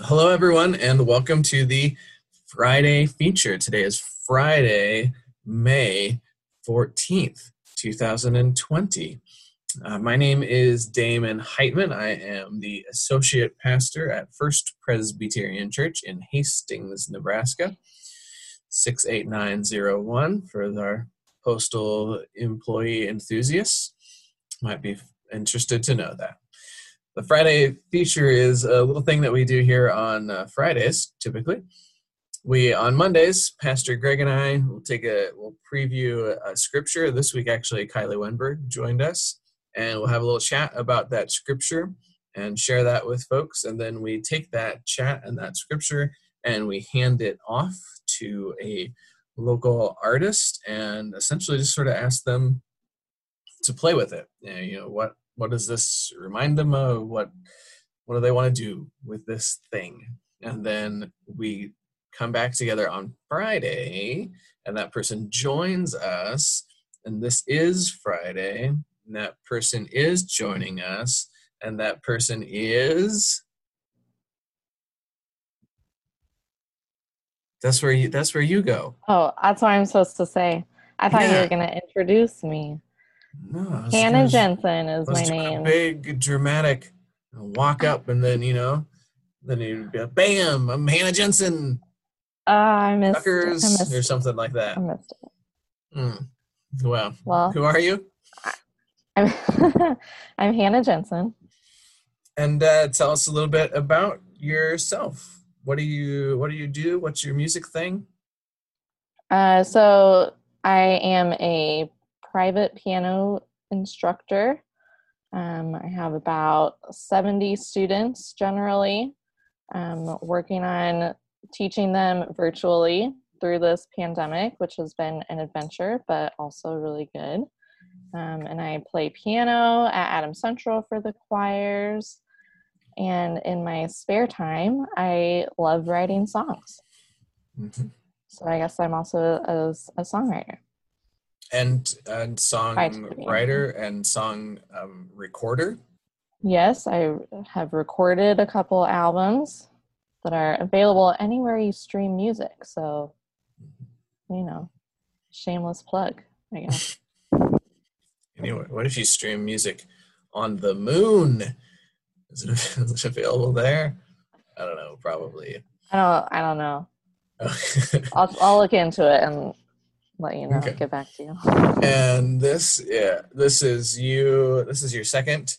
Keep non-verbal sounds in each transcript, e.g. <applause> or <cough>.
Hello, everyone, and welcome to the Friday feature. Today is Friday, May 14th, 2020. Uh, my name is Damon Heitman. I am the associate pastor at First Presbyterian Church in Hastings, Nebraska. 68901 for our postal employee enthusiasts. Might be interested to know that. The Friday feature is a little thing that we do here on uh, Fridays, typically. We on Mondays, Pastor Greg and I will take a we'll preview a, a scripture. This week, actually, Kylie Wenberg joined us, and we'll have a little chat about that scripture and share that with folks. And then we take that chat and that scripture and we hand it off to a local artist and essentially just sort of ask them to play with it. You know, what what does this remind them of? What what do they want to do with this thing? And then we come back together on Friday, and that person joins us. And this is Friday, and that person is joining us, and that person is. That's where you. That's where you go. Oh, that's what I'm supposed to say. I thought you were gonna introduce me. No, Hannah Jensen is my Let's do a name. big dramatic walk up, and then you know, then like, "Bam! I'm Hannah Jensen, Uh, I missed. I suckers," missed. or something like that. I missed it. Mm. Well, Well, who are you? I'm <laughs> I'm Hannah Jensen. And uh, tell us a little bit about yourself. What do you What do you do? What's your music thing? Uh, so I am a private piano instructor. Um, I have about 70 students generally, um, working on teaching them virtually through this pandemic, which has been an adventure, but also really good. Um, and I play piano at Adams Central for the choirs. And in my spare time, I love writing songs. Mhm. So I guess I'm also a, a songwriter. And and song writer and song um, recorder. Yes, I have recorded a couple albums that are available anywhere you stream music. So, you know, shameless plug, I guess. <laughs> <laughs> Anyway, what if you stream music on the moon? Is it, <laughs> is it available there? I don't know. Probably. I don't I don't know. I'll I'll look into it and let you know. Okay. Get back to you. and this, yeah, this is you. This is your second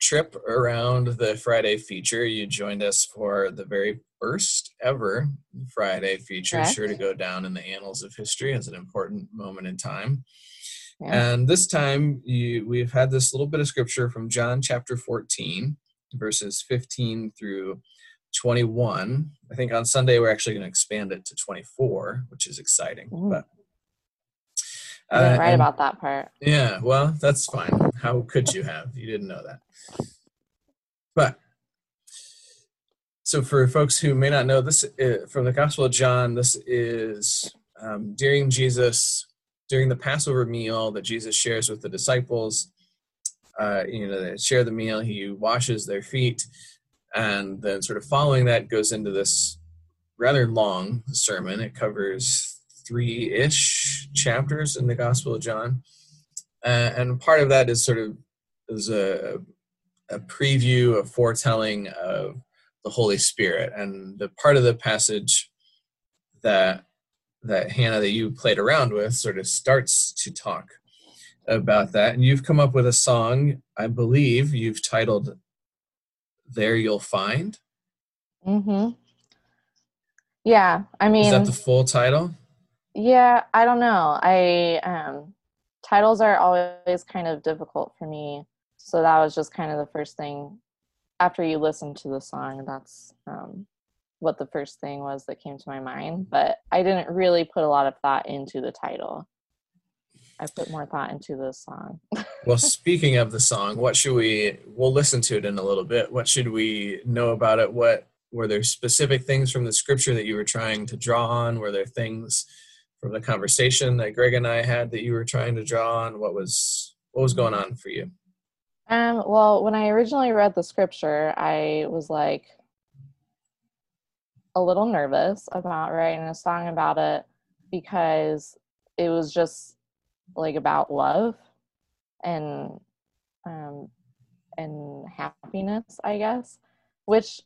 trip around the Friday feature. You joined us for the very first ever Friday feature, Correct. sure to go down in the annals of history as an important moment in time. Yeah. And this time, you, we've had this little bit of scripture from John chapter 14, verses 15 through 21. I think on Sunday we're actually going to expand it to 24, which is exciting. Ooh. But Uh, write and- about that part. yeah, well, that's fine. How could you have? You didn't know that. But so for folks who may not know this uh, from the Gospel of John, this is um, during Jesus during the Passover meal that Jesus shares with the disciples. Uh, you know, they share the meal. He washes their feet, and then sort of following that goes into this rather long sermon. It covers three-ish chapters in the Gospel of John, uh, and part of that is sort of is a, a preview, a foretelling of the Holy Spirit, and the part of the passage that that Hannah that you played around with sort of starts to talk about that, and you've come up with a song. I believe you've titled "There You'll Find." Mm-hmm. Yeah, I mean, Is that the full title? Yeah, I don't know. I um titles are always kind of difficult for me. So that was just kind of the first thing after you listen to the song, that's um what the first thing was that came to my mind, but I didn't really put a lot of thought into the title. I put more thought into the song. <laughs> Well, speaking of the song, what should we? We'll listen to it in a little bit. What should we know about it? What were there specific things from the scripture that you were trying to draw on? Were there things from the conversation that Greg and I had that you were trying to draw on? What was what was going on for you? Um, well, when I originally read the scripture, I was like, a little nervous about writing a song about it because it was just like about love and um and happiness i guess which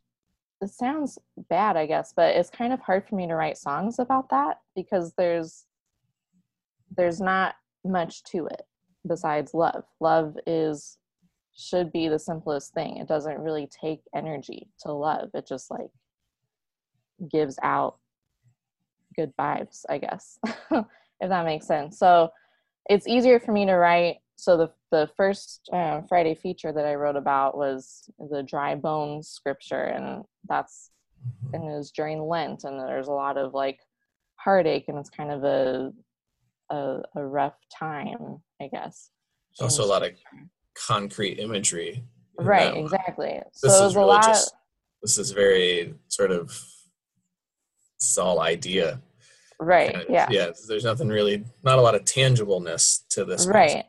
it sounds bad i guess but it's kind of hard for me to write songs about that because there's there's not much to it besides love. Love is should be the simplest thing. It doesn't really take energy to love. It just like gives out good vibes i guess <laughs> if that makes sense. So it's easier for me to write. So the the first uh, Friday feature that I wrote about was the dry bones scripture, and that's mm-hmm. and it was during Lent, and there's a lot of like heartache, and it's kind of a a, a rough time, I guess. It's also a lot of concrete imagery. Right, exactly. This so is really lot, just this is very sort of this is all idea. Right. Kind of, yeah. Yeah. There's nothing really, not a lot of tangibleness to this. Right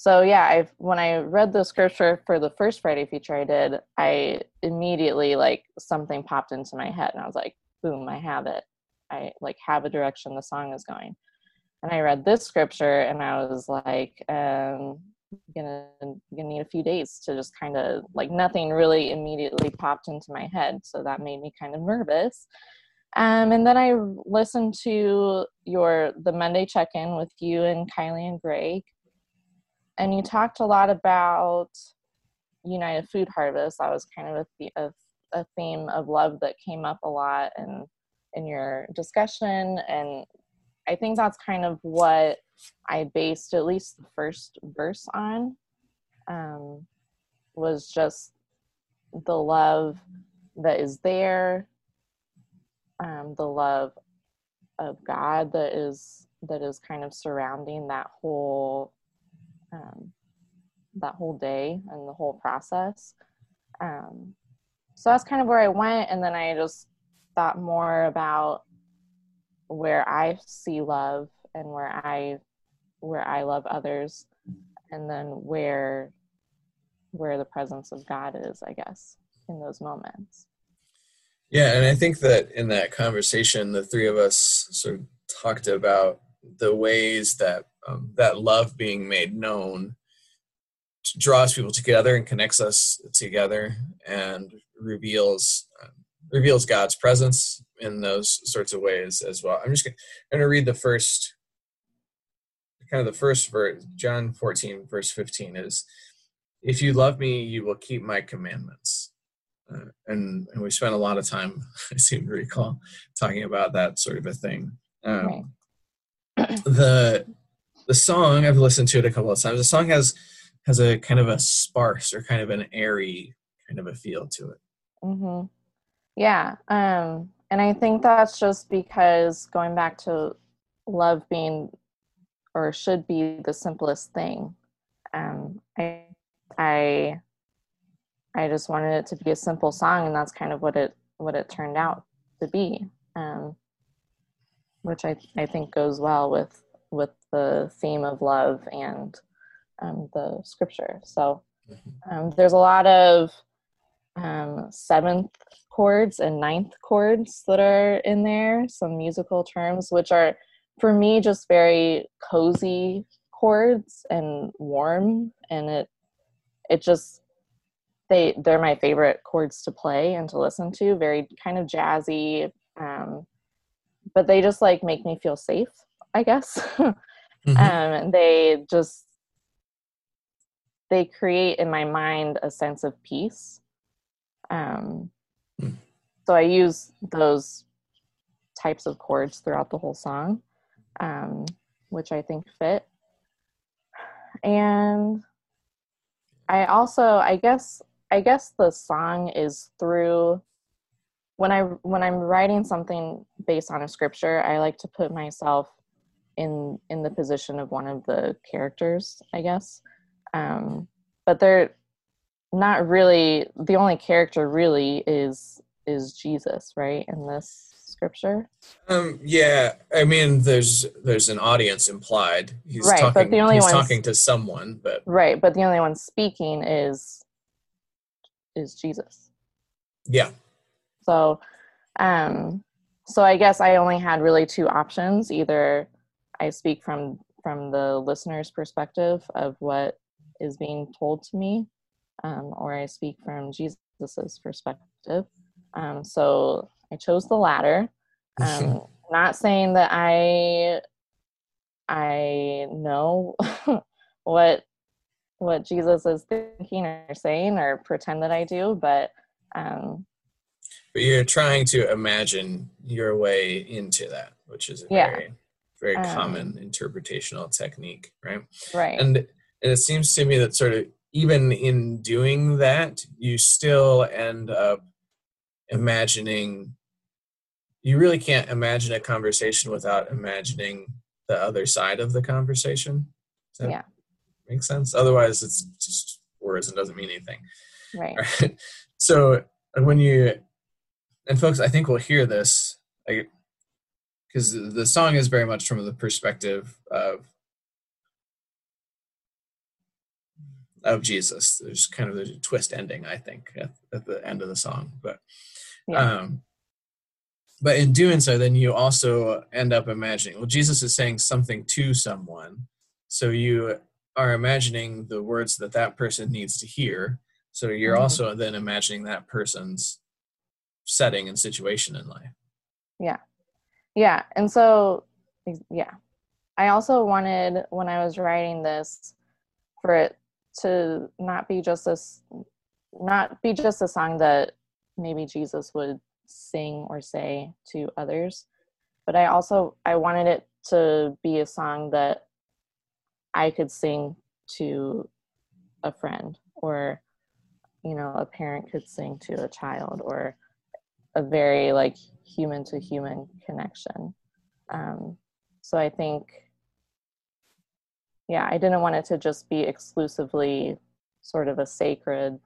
so yeah i when i read the scripture for the first friday feature i did i immediately like something popped into my head and i was like boom i have it. I like have a direction the song is going. And i read this scripture and i was like um gonna gonna need a few days to just kind of like nothing really immediately popped into my head so that made me kind of nervous. Um, and then I listened to your the Monday check-in with you and Kylie and Greg, and you talked a lot about United Food Harvest. That was kind of a, a, a theme of love that came up a lot in in your discussion, and I think that's kind of what I based at least the first verse on. Um, was just the love that is there, um, the love of God that is that is kind of surrounding that whole um, that whole day and the whole process. Um, so that's kind of where I went, and then I just thought more about where I see love and where I where I love others, and then where where the presence of God is, I guess, in those moments. Yeah, and I think that in that conversation, the three of us sort of talked about the ways that um, that love being made known draws people together and connects us together and reveals uh, reveals God's presence in those sorts of ways as well. I'm just to read the first kind of the first verse John 14 verse 15 is if you love me you will keep my commandments. Uh, and, and we spent a lot of time <laughs> I seem to recall talking about that sort of a thing. Um. The the song I've listened to it a couple of times. The song has has a kind of a sparse or kind of an airy kind of a feel to it. Mm-hmm. Yeah, um, and I think that's just because going back to love being or should be the simplest thing. Um, I I I just wanted it to be a simple song, and that's kind of what it what it turned out to be, um, which I I think goes well with with the theme of love and um, the scripture. So mm-hmm. um, there's a lot of um, seventh chords and ninth chords that are in there, some musical terms, which are for me just very cozy chords and warm, and it it just they they're my favorite chords to play and to listen to. Very kind of jazzy, um, but they just like make me feel safe I guess. <laughs> mm-hmm. um, they just they create in my mind a sense of peace. Um, mm. So I use those types of chords throughout the whole song, um, which I think fit. And I also, I guess, I guess the song is through when I when I'm writing something based on a scripture, I like to put myself in in the position of one of the characters, I guess. Um, but they're not really the only character. Really is is Jesus, right? In this scripture. Um, yeah, I mean, there's there's an audience implied. He's right, talking, but the only he's talking to someone, but right, but the only one speaking is is Jesus. Yeah. So, Um, so I guess I only had really two options. Either I speak from from the listener's perspective of what is being told to me, um, or I speak from Jesus's perspective. Um, so I chose the latter. <laughs> Um, not saying that I I know <laughs> what what Jesus is thinking or saying or pretend that I do, but um, but you're trying to imagine your way into that, which is a Yeah. very very Um, common interpretational technique, right? right. And, and it seems to me that sort of even in doing that, you still end up imagining. You really can't imagine a conversation without imagining the other side of the conversation. Yeah. Makes sense? Otherwise, it's just words and doesn't mean anything. right. Right. <laughs> So when you and folks, I think we'll hear this, because the song is very much from the perspective of of Jesus. There's kind of a twist ending, I think, at, at the end of the song. But Yeah. um, but in doing so, then you also end up imagining. Well, Jesus is saying something to someone, so you are imagining the words that that person needs to hear. So you're Mhm. also then imagining that person's setting and situation in life. yeah Yeah. and so yeah i also wanted when i was writing this for it to not be just this not be just a song that maybe jesus would sing or say to others but i also i wanted it to be a song that i could sing to a friend or you know a parent could sing to a child or a very like human to human connection um, so i think yeah i didn't want it to just be exclusively sort of a sacred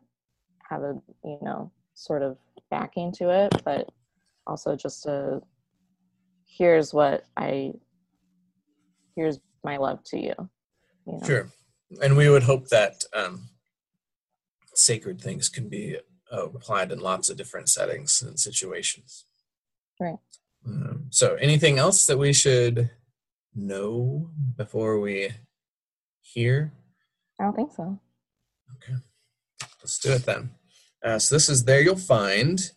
have a you know sort of backing to it but also just a here's what i here's my love to you you know Sure. And we would hope that um, sacred things can be uh, applied in lots of different settings and situations. Right. Um, so, anything else that we should know before we hear? i don't think so Okay, let's do it then. Uh, so, this is There You'll Find,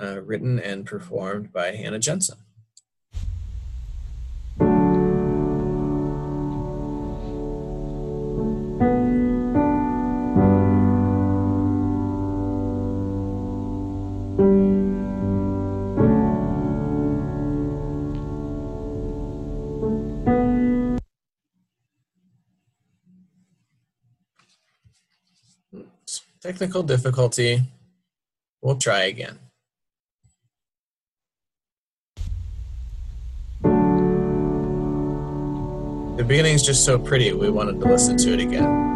uh, written and performed by Hannah Jensen. Technical difficulty. We'll try again. The beginning's just so pretty, we wanted to listen to it again.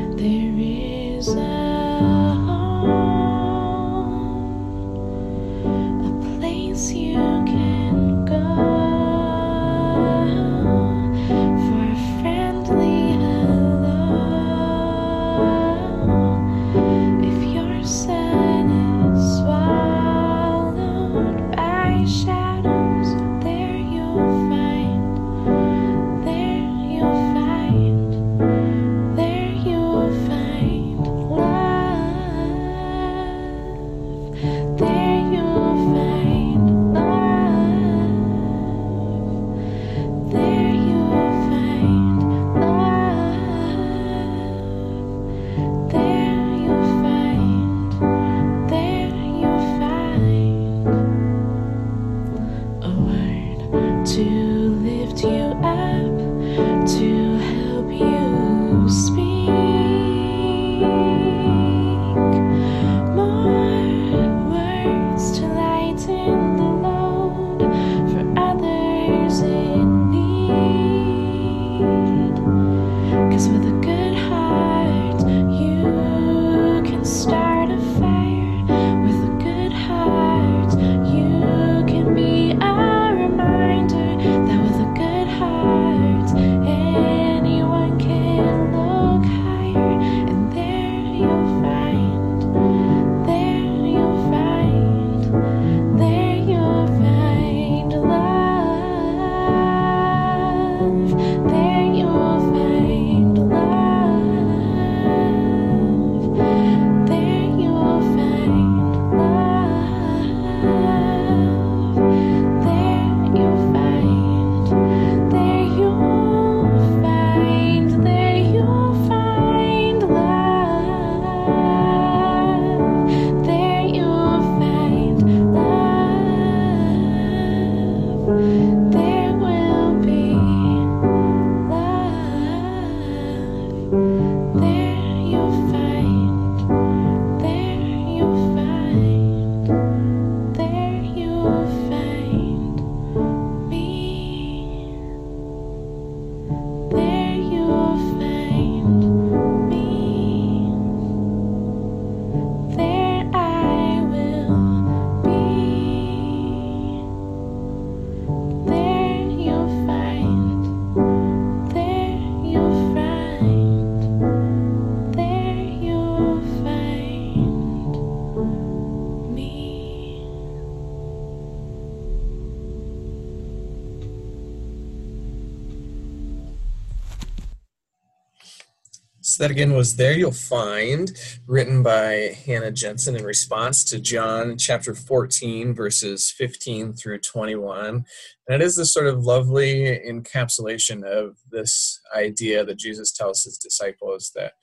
that again was There You'll Find, written by Hannah Jensen in response to John chapter 14, verses 15 through 21. And it is this sort of lovely encapsulation of this idea that Jesus tells his disciples that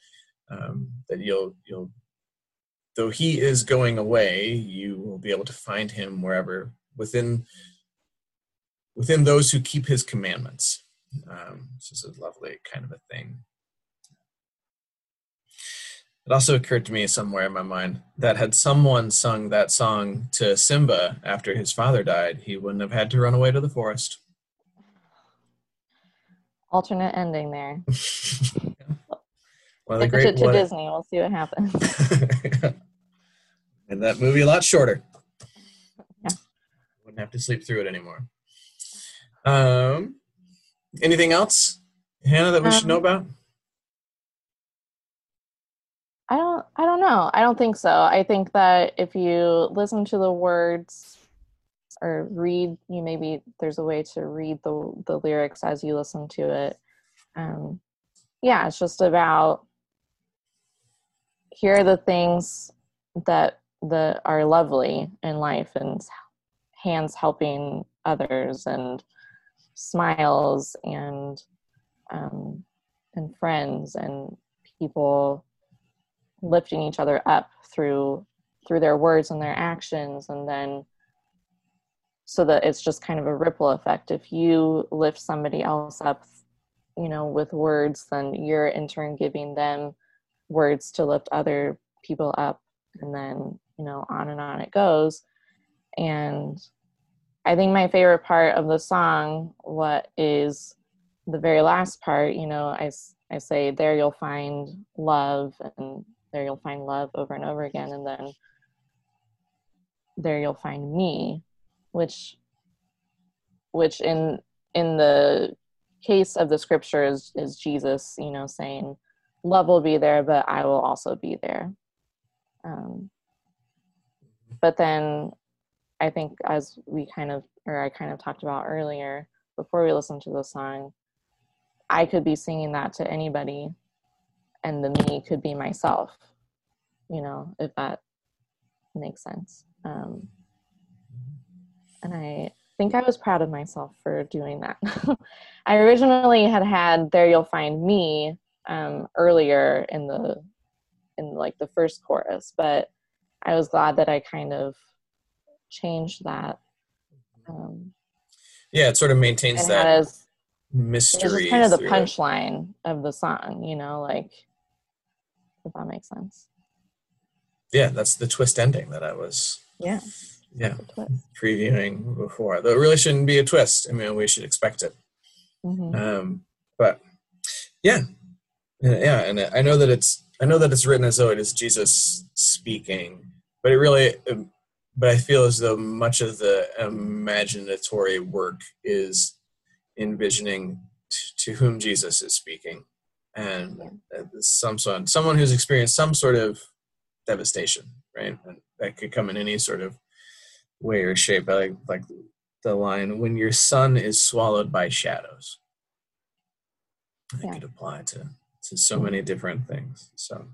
um, that you'll you'll though he is going away, you will be able to find him wherever within within those who keep his commandments. Um, this is a lovely kind of a thing. It also occurred to me somewhere in my mind that had someone sung that song to Simba after his father died, he wouldn't have had to run away to the forest. Alternate ending there. One of the great it to what- Disney, we'll see what happens. <laughs> <laughs> and that movie a lot shorter. Yeah. Wouldn't have to sleep through it anymore. Um, anything else, Hannah, that we should Um, know about? I don't I don't know. I don't think so. I think that if you listen to the words or read you maybe there's a way to read the the lyrics as you listen to it. Um yeah, it's just about here are the things that that are lovely in life and hands helping others and smiles and um, and friends and people lifting each other up through through their words and their actions and then so that it's just kind of a ripple effect. If you lift somebody else up you know with words then you're in turn giving them words to lift other people up and then you know on and on it goes. And i think my favorite part of the song what is the very last part you know i i say there you'll find love and there you'll find love over and over again and then there you'll find me which which in in the case of the scripture is, is jesus you know saying love will be there but i will also be there. Um, but then i think as we kind of or i kind of talked about earlier before we listened to the song i could be singing that to anybody and the me could be myself you know if that makes sense. Um, and i think i was proud of myself for doing that. <laughs> I originally had had there you'll find me um, earlier in the in like the first chorus but i was glad that i kind of changed that. Um, Yeah, it sort of maintains that as mystery. just kind of the through punchline of the song you know like if that makes sense Yeah, that's the twist ending that I was yeah yeah previewing before. Though it really shouldn't be a twist. I mean, we should expect it. Mhm. Um, but yeah, yeah, yeah, and I know that it's I know that it's written as though it is Jesus speaking, but it really, um, but I feel as though much of the imaginatory work is envisioning t- to whom Jesus is speaking, and uh, some sort, someone who's experienced some sort of devastation, right? And that could come in any sort of way or shape. I like like the line when your sun is swallowed by shadows. I Yeah. could apply to to so many different things. So,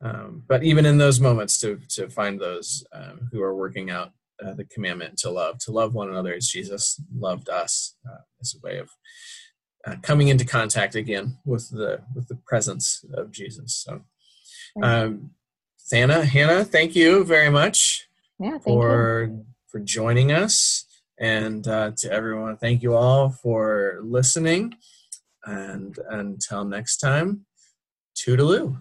um, but even in those moments, to to find those um, who are working out uh, the commandment to love, to love one another as Jesus loved us, uh, is a way of uh, coming into contact again with the with the presence of Jesus. So, um, Hannah, Hannah, thank you very much Yeah, thank you. for for joining us, and uh, to everyone, thank you all for listening. And until next time, toodaloo.